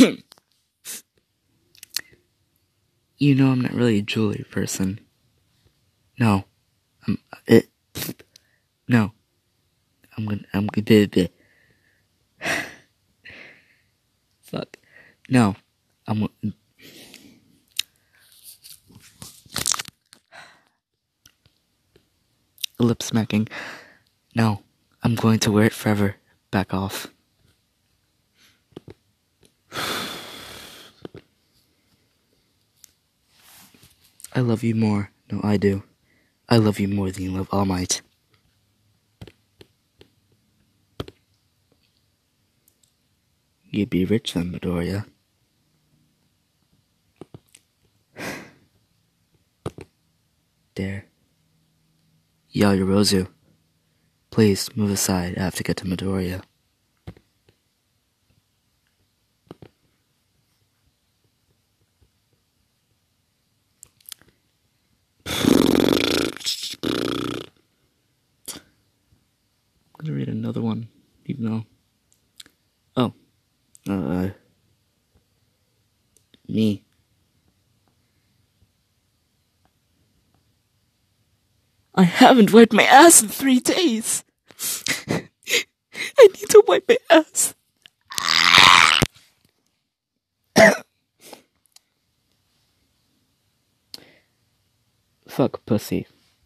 you know I'm not really a jewelry person. No. I'm it No. I'm gonna I'm gonna Fuck. No. I'm lip smacking. No. I'm going to wear it forever. Back off. I love you more. No, I do. I love you more than you love All Might. You'd be rich then, Midoriya. There. Yaoyorozu. Please, move aside. I have to get to Midoriya. Gonna read another one, even though. Oh. Uh. Me. I haven't wiped my ass in three days. I need to wipe my ass. Fuck pussy.